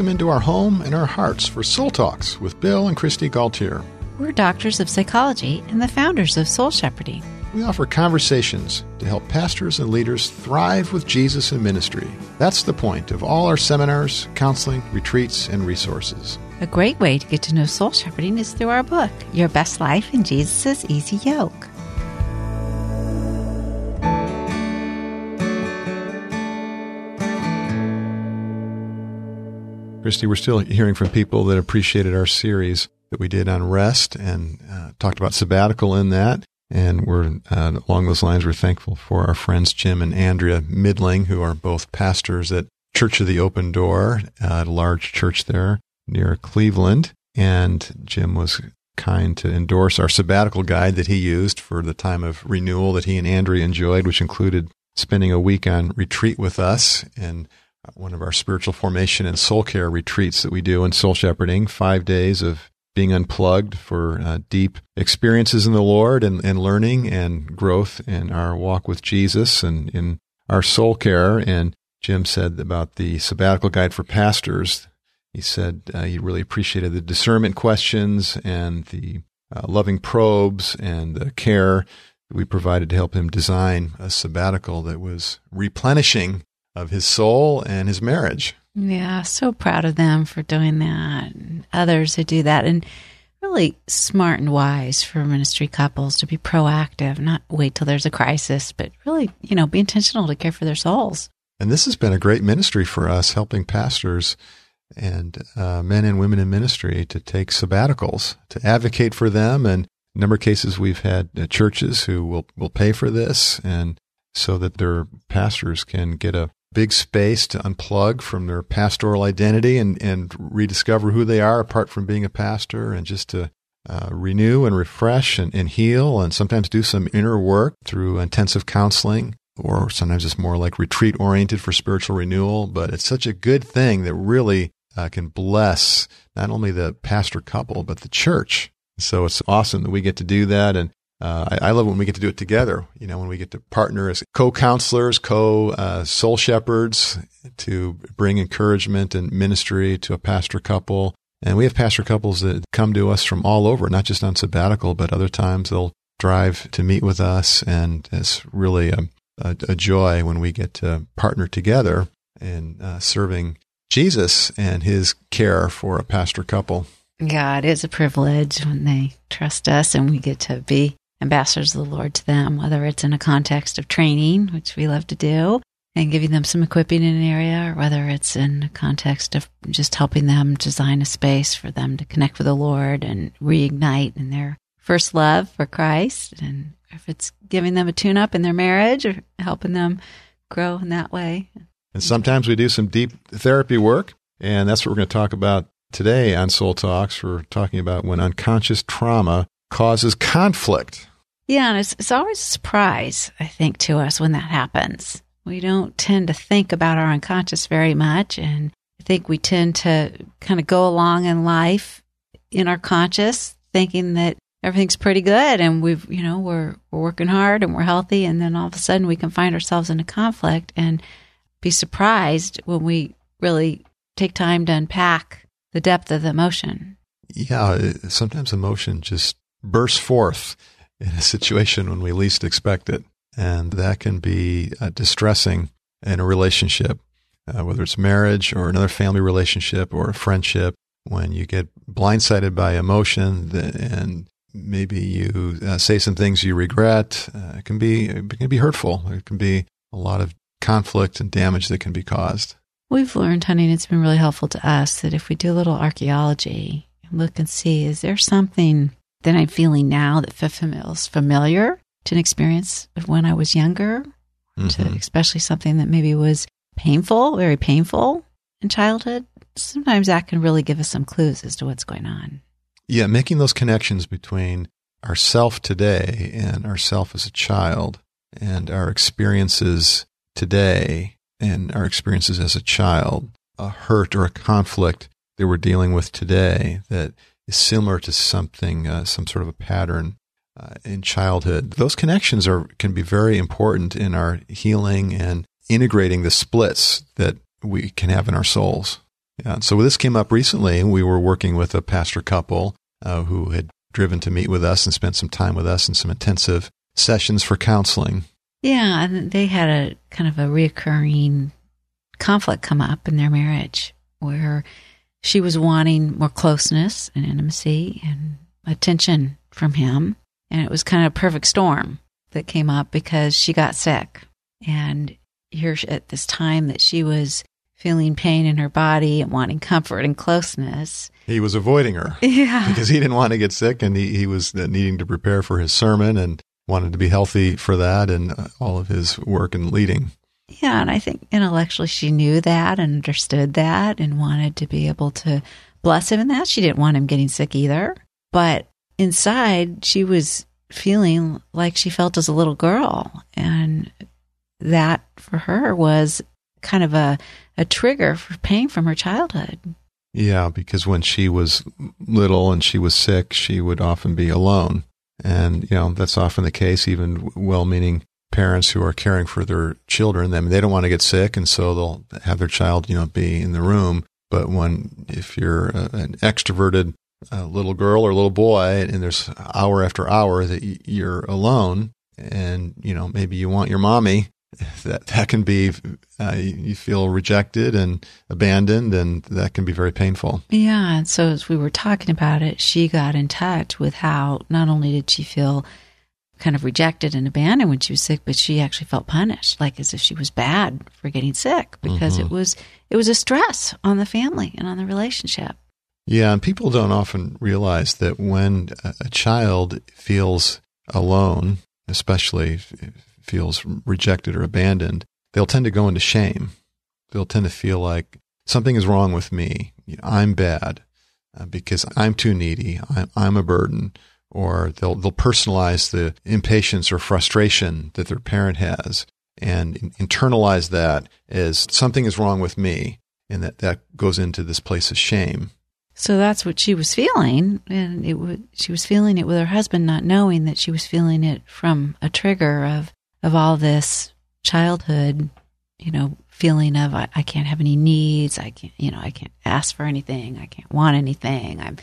Welcome into our home and our hearts for Soul Talks with Bill and Kristi Gaultiere. We're doctors of psychology and the founders of Soul Shepherding. We offer conversations to help pastors and leaders thrive with Jesus in ministry. That's the point of all our seminars, counseling, retreats, and resources. A great way to get to know soul shepherding is through our book, Your Best Life in Jesus' Easy Yoke. Kristi, we're still hearing from people that appreciated our series that we did on rest and uh, talked about sabbatical in that. And we're uh, along those lines. We're thankful for our friends Jim and Andrea Midling, who are both pastors at Church of the Open Door, uh, a large church there near Cleveland. And Jim was kind to endorse our sabbatical guide that he used for the time of renewal that he and Andrea enjoyed, which included spending a week on retreat with us and one of our spiritual formation and soul care retreats that we do in soul shepherding, five days of being unplugged for uh, deep experiences in the Lord and, and learning and growth in our walk with Jesus and in our soul care. And Jim said about the sabbatical guide for pastors, he said uh, he really appreciated the discernment questions and the uh, loving probes and the care that we provided to help him design a sabbatical that was replenishing of his soul and his marriage. Yeah, so proud of them for doing that. And others who do that. And really smart and wise for ministry couples to be proactive, not wait till there's a crisis, but really, you know, be intentional to care for their souls. And this has been a great ministry for us, helping pastors and uh, men and women in ministry to take sabbaticals, to advocate for them. And a number of cases, we've had uh, churches who will, will pay for this and so that their pastors can get a big space to unplug from their pastoral identity and, and rediscover who they are apart from being a pastor and just to uh, renew and refresh and, and heal and sometimes do some inner work through intensive counseling or sometimes it's more like retreat oriented for spiritual renewal. But it's such a good thing that really uh, can bless not only the pastor couple, but the church. So it's awesome that we get to do that. And uh, I, I, love when we get to do it together. You know, when we get to partner as co-counselors, co-soul uh, shepherds to bring encouragement and ministry to a pastor couple. And we have pastor couples that come to us from all over, not just on sabbatical, but other times they'll drive to meet with us. And it's really a, a, a joy when we get to partner together in uh, serving Jesus and his care for a pastor couple. God, it is a privilege when they trust us and we get to be ambassadors of the Lord to them, whether it's in a context of training, which we love to do, and giving them some equipping in an area, or whether it's in a context of just helping them design a space for them to connect with the Lord and reignite in their first love for Christ. And if it's giving them a tune up in their marriage or helping them grow in that way. And sometimes we do some deep therapy work. And that's what we're going to talk about today on Soul Talks. We're talking about when unconscious trauma causes conflict. Yeah, and it's, it's always a surprise, I think, to us when that happens. We don't tend to think about our unconscious very much. And I think we tend to kind of go along in life in our conscious, thinking that everything's pretty good and we've, you know, we're, we're working hard and we're healthy. And then all of a sudden we can find ourselves in a conflict and be surprised when we really take time to unpack the depth of the emotion. Yeah, sometimes emotion just bursts forth in a situation when we least expect it. And that can be uh, distressing in a relationship, uh, whether it's marriage or another family relationship or a friendship, when you get blindsided by emotion and maybe you uh, say some things you regret. Uh, it can be it can be hurtful. It can be a lot of conflict and damage that can be caused. We've learned, honey, and it's been really helpful to us that if we do a little archaeology, look and see, is there something that I'm feeling now that feels familiar to an experience of when I was younger, mm-hmm. to especially something that maybe was painful, very painful in childhood. Sometimes that can really give us some clues as to what's going on. Yeah, making those connections between ourself today and ourself as a child and our experiences today and our experiences as a child, a hurt or a conflict that we're dealing with today that is similar to something, uh, some sort of a pattern uh, in childhood. Those connections are can be very important in our healing and integrating the splits that we can have in our souls. Yeah. So this came up recently. We were working with a pastor couple uh, who had driven to meet with us and spent some time with us in some intensive sessions for counseling. Yeah, and they had a kind of a reoccurring conflict come up in their marriage where she was wanting more closeness and intimacy and attention from him. And it was kind of a perfect storm that came up because she got sick. And here at this time that she was feeling pain in her body and wanting comfort and closeness. He was avoiding her. Yeah. Because he didn't want to get sick and he, he was needing to prepare for his sermon and wanted to be healthy for that and uh, all of his work and leading. Yeah, and I think intellectually she knew that and understood that and wanted to be able to bless him in that. She didn't want him getting sick either. But inside, she was feeling like she felt as a little girl. And that for her was kind of a, a trigger for pain from her childhood. Yeah, because when she was little and she was sick, she would often be alone. And, you know, that's often the case, even well meaning parents who are caring for their children. I they don't want to get sick, and so they'll have their child, you know, be in the room. But when, if you're a, an extroverted uh, little girl or little boy, and there's hour after hour that you're alone, and, you know, maybe you want your mommy, that that can be uh, you feel rejected and abandoned and that can be very painful yeah so as we were talking about it she got in touch with how not only did she feel kind of rejected and abandoned when she was sick but she actually felt punished like as if she was bad for getting sick because mm-hmm. it was it was a stress on the family and on the relationship yeah and people don't often realize that when a child feels alone especially feels rejected or abandoned, they'll tend to go into shame. They'll tend to feel like something is wrong with me. I'm bad uh, because I'm too needy. I'm a burden. Or they'll, they'll personalize the impatience or frustration that their parent has and internalize that as something is wrong with me. And that, that goes into this place of shame. So that's what she was feeling, and it would, she was feeling it with her husband, not knowing that she was feeling it from a trigger of of all this childhood, you know, feeling of I, I, can't have any needs. I can't, you know, I can't ask for anything. I can't want anything. I'm,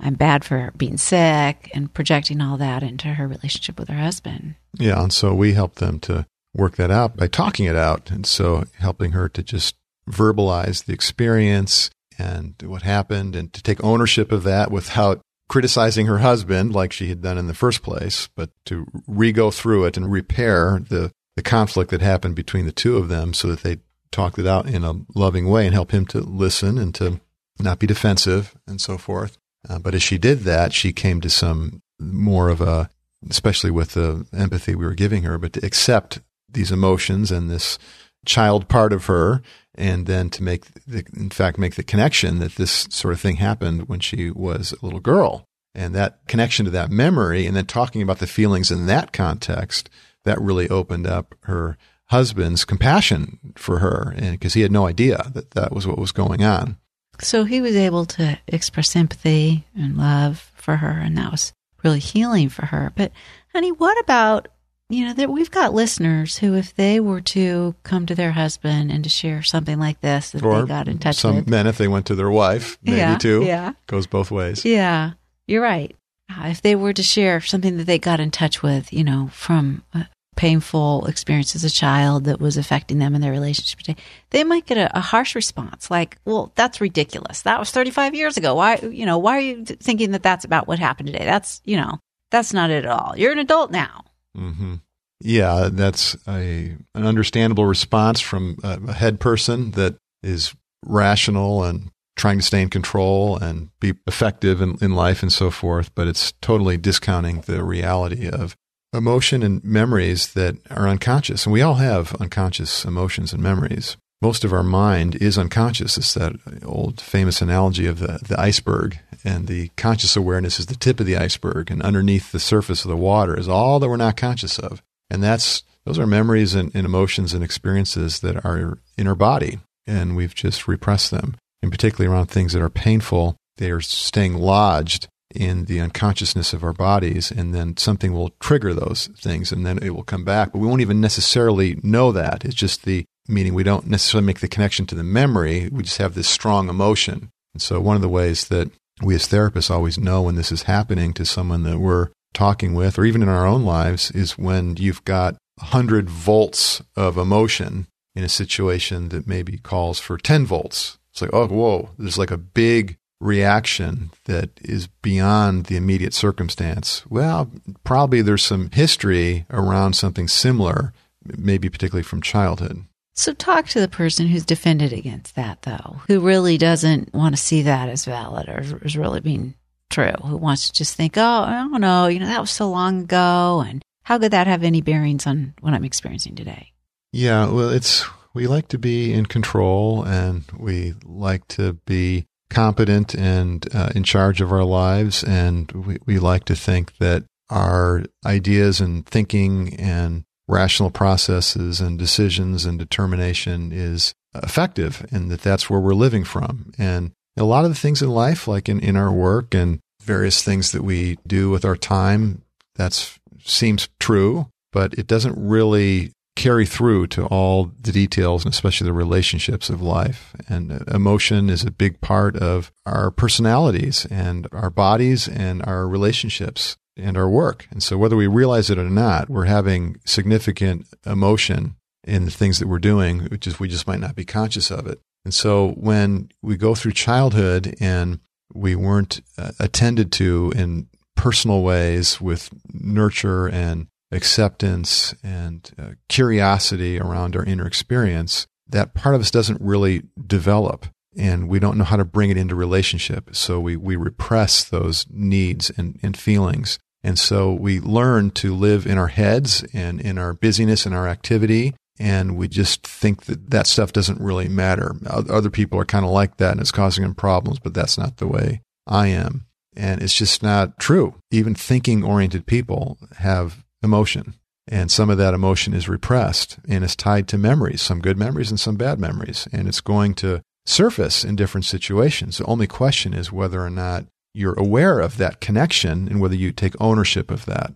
I'm bad for being sick and projecting all that into her relationship with her husband. Yeah. And so we help them to work that out by talking it out. And so helping her to just verbalize the experience and what happened and to take ownership of that without criticizing her husband like she had done in the first place, but to re go through it and repair the, the conflict that happened between the two of them so that they talked it out in a loving way and help him to listen and to not be defensive and so forth. Uh, but as she did that, she came to some more of a, especially with the empathy we were giving her, but to accept these emotions and this child part of her and then to make the, in fact make the connection that this sort of thing happened when she was a little girl. And that connection to that memory and then talking about the feelings in that context that really opened up her husband's compassion for her and because he had no idea that that was what was going on so he was able to express sympathy and love for her and that was really healing for her. But honey what about you know that we've got listeners who if they were to come to their husband and to share something like this that or they got in touch some with. Some men if they went to their wife maybe yeah, too. yeah. Goes both ways. Yeah you're right. Uh, if they were to share something that they got in touch with you know from a painful experience as a child that was affecting them in their relationship today they might get a, a harsh response like well that's ridiculous that was 35 years ago why you know why are you thinking that that's about what happened today that's you know that's not it at all you're an adult now Mm-hmm. Yeah, that's a an understandable response from a, a head person that is rational and trying to stay in control and be effective in, in life and so forth. But it's totally discounting the reality of emotion and memories that are unconscious. And we all have unconscious emotions and memories. Most of our mind is unconscious. It's that old famous analogy of the, the iceberg and the conscious awareness is the tip of the iceberg, and underneath the surface of the water is all that we're not conscious of. And that's those are memories and, and emotions and experiences that are in our body, and we've just repressed them. And particularly around things that are painful, they are staying lodged in the unconsciousness of our bodies, and then something will trigger those things, and then it will come back. But we won't even necessarily know that. It's just the meaning we don't necessarily make the connection to the memory. We just have this strong emotion. And so one of the ways that we as therapists always know when this is happening to someone that we're talking with, or even in our own lives, is when you've got 100 volts of emotion in a situation that maybe calls for 10 volts. It's like, oh, whoa, there's like a big reaction that is beyond the immediate circumstance. Well, probably there's some history around something similar, maybe particularly from childhood. So, talk to the person who's defended against that, though, who really doesn't want to see that as valid or as really being true, who wants to just think, oh, I don't know, you know, that was so long ago. And how could that have any bearings on what I'm experiencing today? Yeah, well, it's, we like to be in control and we like to be competent and uh, in charge of our lives. And we, we like to think that our ideas and thinking and rational processes and decisions and determination is effective and that that's where we're living from. And a lot of the things in life, like in, in our work and various things that we do with our time, that seems true, but it doesn't really carry through to all the details and especially the relationships of life. And emotion is a big part of our personalities and our bodies and our relationships and our work. And so whether we realize it or not, we're having significant emotion in the things that we're doing, which is we just might not be conscious of it. And so when we go through childhood and we weren't uh, attended to in personal ways with nurture and acceptance and uh, curiosity around our inner experience, that part of us doesn't really develop and we don't know how to bring it into relationship. So we, we repress those needs and, and feelings. And so we learn to live in our heads and in our busyness and our activity. And we just think that that stuff doesn't really matter. Other people are kind of like that and it's causing them problems, but that's not the way I am. And it's just not true. Even thinking oriented people have emotion. And some of that emotion is repressed and is tied to memories, some good memories and some bad memories. And it's going to surface in different situations. The only question is whether or not you're aware of that connection and whether you take ownership of that.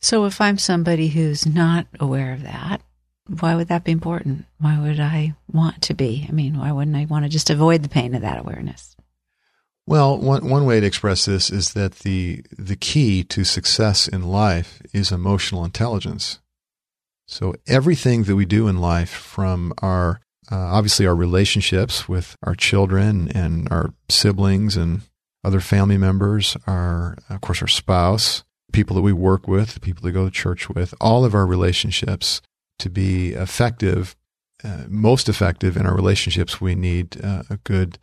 So if I'm somebody who's not aware of that, why would that be important? Why would I want to be? I mean, why wouldn't I want to just avoid the pain of that awareness? Well, one one way to express this is that the the key to success in life is emotional intelligence. So everything that we do in life, from our uh, obviously our relationships with our children and our siblings and other family members, our, of course, our spouse, people that we work with, people that go to church with, all of our relationships to be effective, uh, most effective in our relationships, we need uh, a good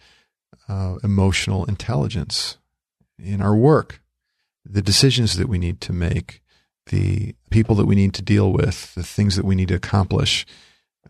uh, emotional intelligence in our work, the decisions that we need to make, the people that we need to deal with, the things that we need to accomplish,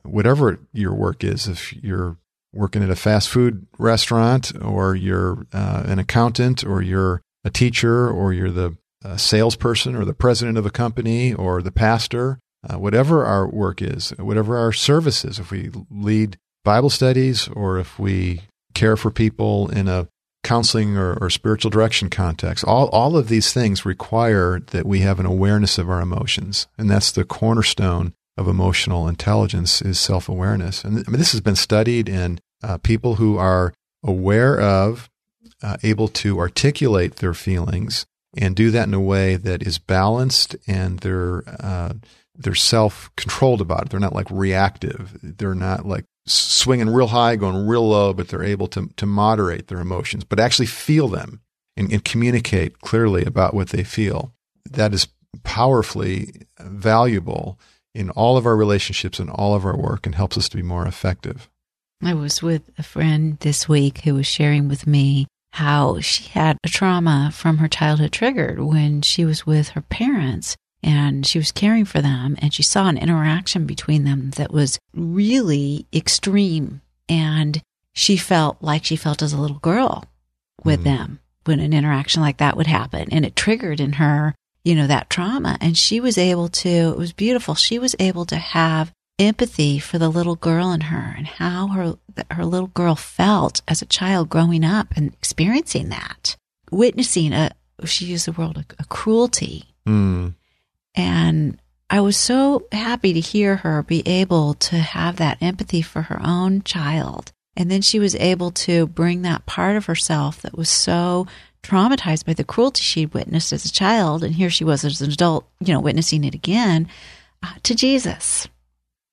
whatever your work is. If you're working at a fast food restaurant, or you're uh, an accountant, or you're a teacher, or you're the uh, salesperson, or the president of a company, or the pastor, uh, whatever our work is, whatever our service is, if we lead Bible studies, or if we care for people in a counseling or, or spiritual direction context, all, all of these things require that we have an awareness of our emotions. And that's the cornerstone of emotional intelligence is self-awareness. And I mean, this has been studied in uh, people who are aware of, uh, able to articulate their feelings and do that in a way that is balanced and they're, uh, they're self-controlled about it. They're not like reactive. They're not like swinging real high, going real low, but they're able to, to moderate their emotions, but actually feel them and, and communicate clearly about what they feel. That is powerfully valuable in all of our relationships and all of our work and helps us to be more effective. I was with a friend this week who was sharing with me how she had a trauma from her childhood triggered when she was with her parents and she was caring for them and she saw an interaction between them that was really extreme and she felt like she felt as a little girl with mm-hmm. them when an interaction like that would happen and it triggered in her you know, that trauma. And she was able to, it was beautiful. She was able to have empathy for the little girl in her and how her, her little girl felt as a child growing up and experiencing that, witnessing a, she used the word, a, a cruelty. Mm. And I was so happy to hear her be able to have that empathy for her own child. And then she was able to bring that part of herself that was so traumatized by the cruelty she'd witnessed as a child, and here she was as an adult, you know, witnessing it again, uh, to Jesus.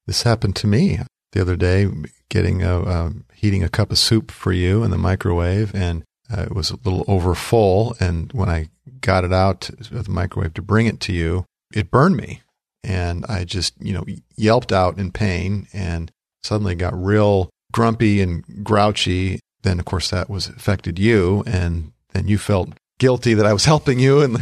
This happened to me the other day, getting a, uh, heating a cup of soup for you in the microwave, and uh, it was a little over full. And when I got it out of the microwave to bring it to you, it burned me. And I just, you know, yelped out in pain and suddenly got real grumpy and grouchy. Then, of course, that was affected you. And then you felt guilty that I was helping you. And,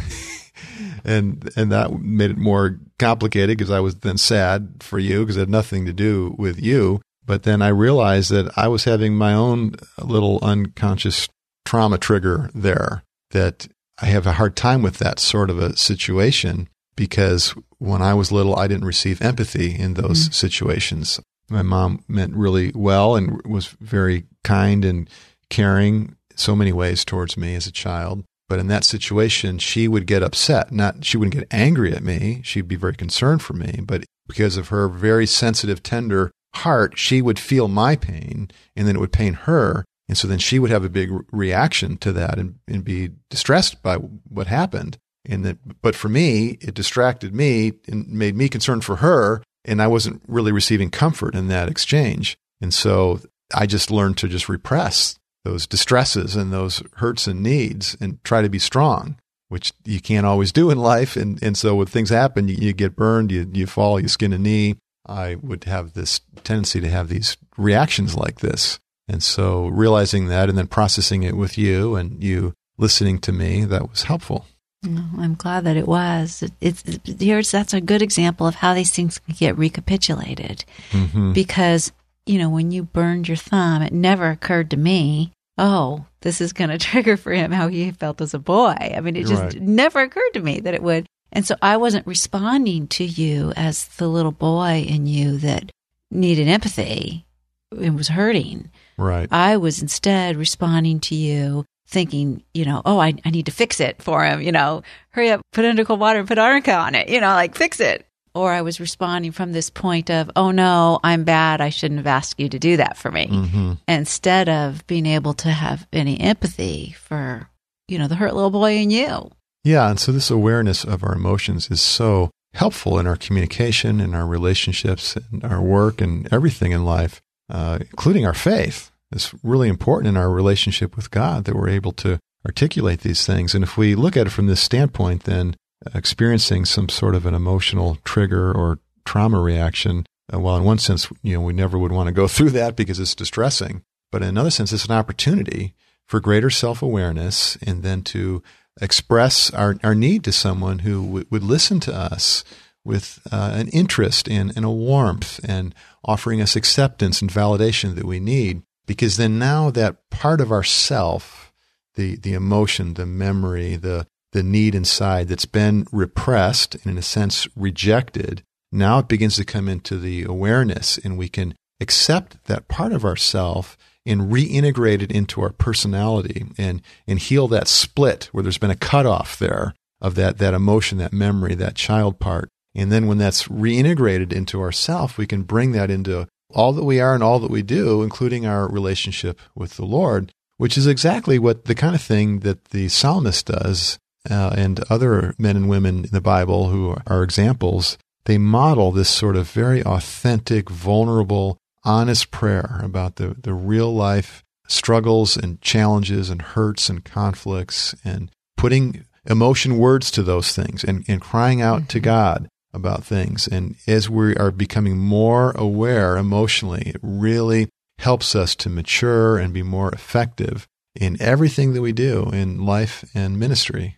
and, and that made it more complicated because I was then sad for you because it had nothing to do with you. But then I realized that I was having my own little unconscious trauma trigger there that I have a hard time with that sort of a situation because when I was little, I didn't receive empathy in those mm-hmm. situations. My mom meant really well and was very kind and caring so many ways towards me as a child. But in that situation, she would get upset. Not, she wouldn't get angry at me. She'd be very concerned for me. But because of her very sensitive, tender heart, she would feel my pain and then it would pain her. And so then she would have a big reaction to that and, and be distressed by what happened. And that, but for me, it distracted me and made me concerned for her. And I wasn't really receiving comfort in that exchange. And so I just learned to just repress those distresses and those hurts and needs and try to be strong, which you can't always do in life. And, and so when things happen, you, you get burned, you, you fall, you skin a knee. I would have this tendency to have these reactions like this. And so realizing that and then processing it with you and you listening to me, that was helpful. I'm glad that it was. It's, it's here's that's a good example of how these things can get recapitulated, mm-hmm. because you know when you burned your thumb, it never occurred to me, oh, this is going to trigger for him how he felt as a boy. I mean, it just right. never occurred to me that it would. And so I wasn't responding to you as the little boy in you that needed empathy and was hurting. Right. I was instead responding to you thinking, you know, oh, I, I need to fix it for him, you know, hurry up, put it under cold water and put arnica on it, you know, like fix it. Or I was responding from this point of, oh no, I'm bad. I shouldn't have asked you to do that for me. Mm-hmm. Instead of being able to have any empathy for, you know, the hurt little boy in you. Yeah. And so this awareness of our emotions is so helpful in our communication, in our relationships, in our work, and everything in life, uh, including our faith. It's really important in our relationship with God that we're able to articulate these things. And if we look at it from this standpoint, then experiencing some sort of an emotional trigger or trauma reaction, uh, well, in one sense, you know, we never would want to go through that because it's distressing. But in another sense, it's an opportunity for greater self awareness and then to express our, our need to someone who w- would listen to us with uh, an interest and, and a warmth and offering us acceptance and validation that we need because then now that part of ourself, the the emotion, the memory, the the need inside that's been repressed and in a sense rejected, now it begins to come into the awareness and we can accept that part of ourself and reintegrate it into our personality and and heal that split where there's been a cutoff there of that that emotion, that memory, that child part. And then when that's reintegrated into ourself, we can bring that into all that we are and all that we do, including our relationship with the Lord, which is exactly what the kind of thing that the psalmist does uh, and other men and women in the Bible who are examples. They model this sort of very authentic, vulnerable, honest prayer about the, the real life struggles and challenges and hurts and conflicts and putting emotion words to those things and, and crying out mm-hmm. to God about things. And as we are becoming more aware emotionally, it really helps us to mature and be more effective in everything that we do in life and ministry.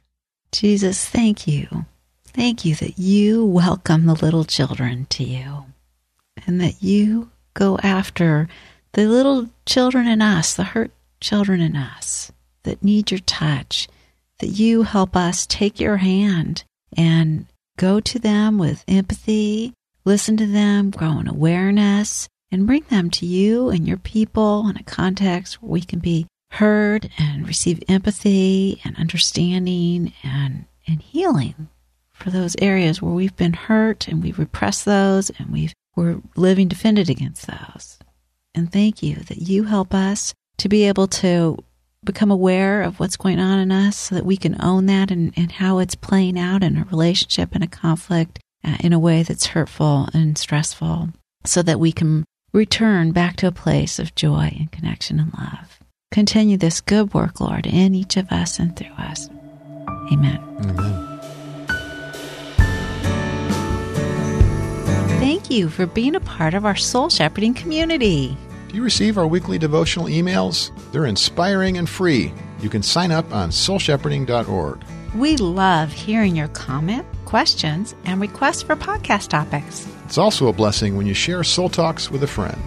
Jesus, thank you. Thank you that you welcome the little children to you and that you go after the little children in us, the hurt children in us that need your touch, that you help us take your hand and Go to them with empathy, listen to them, grow in awareness, and bring them to you and your people in a context where we can be heard and receive empathy and understanding and, and healing for those areas where we've been hurt and we've repressed those and we've, we're living defended against those. And thank you that you help us to be able to become aware of what's going on in us so that we can own that and, and how it's playing out in a relationship and a conflict uh, in a way that's hurtful and stressful so that we can return back to a place of joy and connection and love. Continue this good work, Lord, in each of us and through us. Amen. Amen. Thank you for being a part of our soul shepherding community. Do you receive our weekly devotional emails? They're inspiring and free. You can sign up on soulshepherding.org. We love hearing your comment, questions, and requests for podcast topics. It's also a blessing when you share Soul Talks with a friend.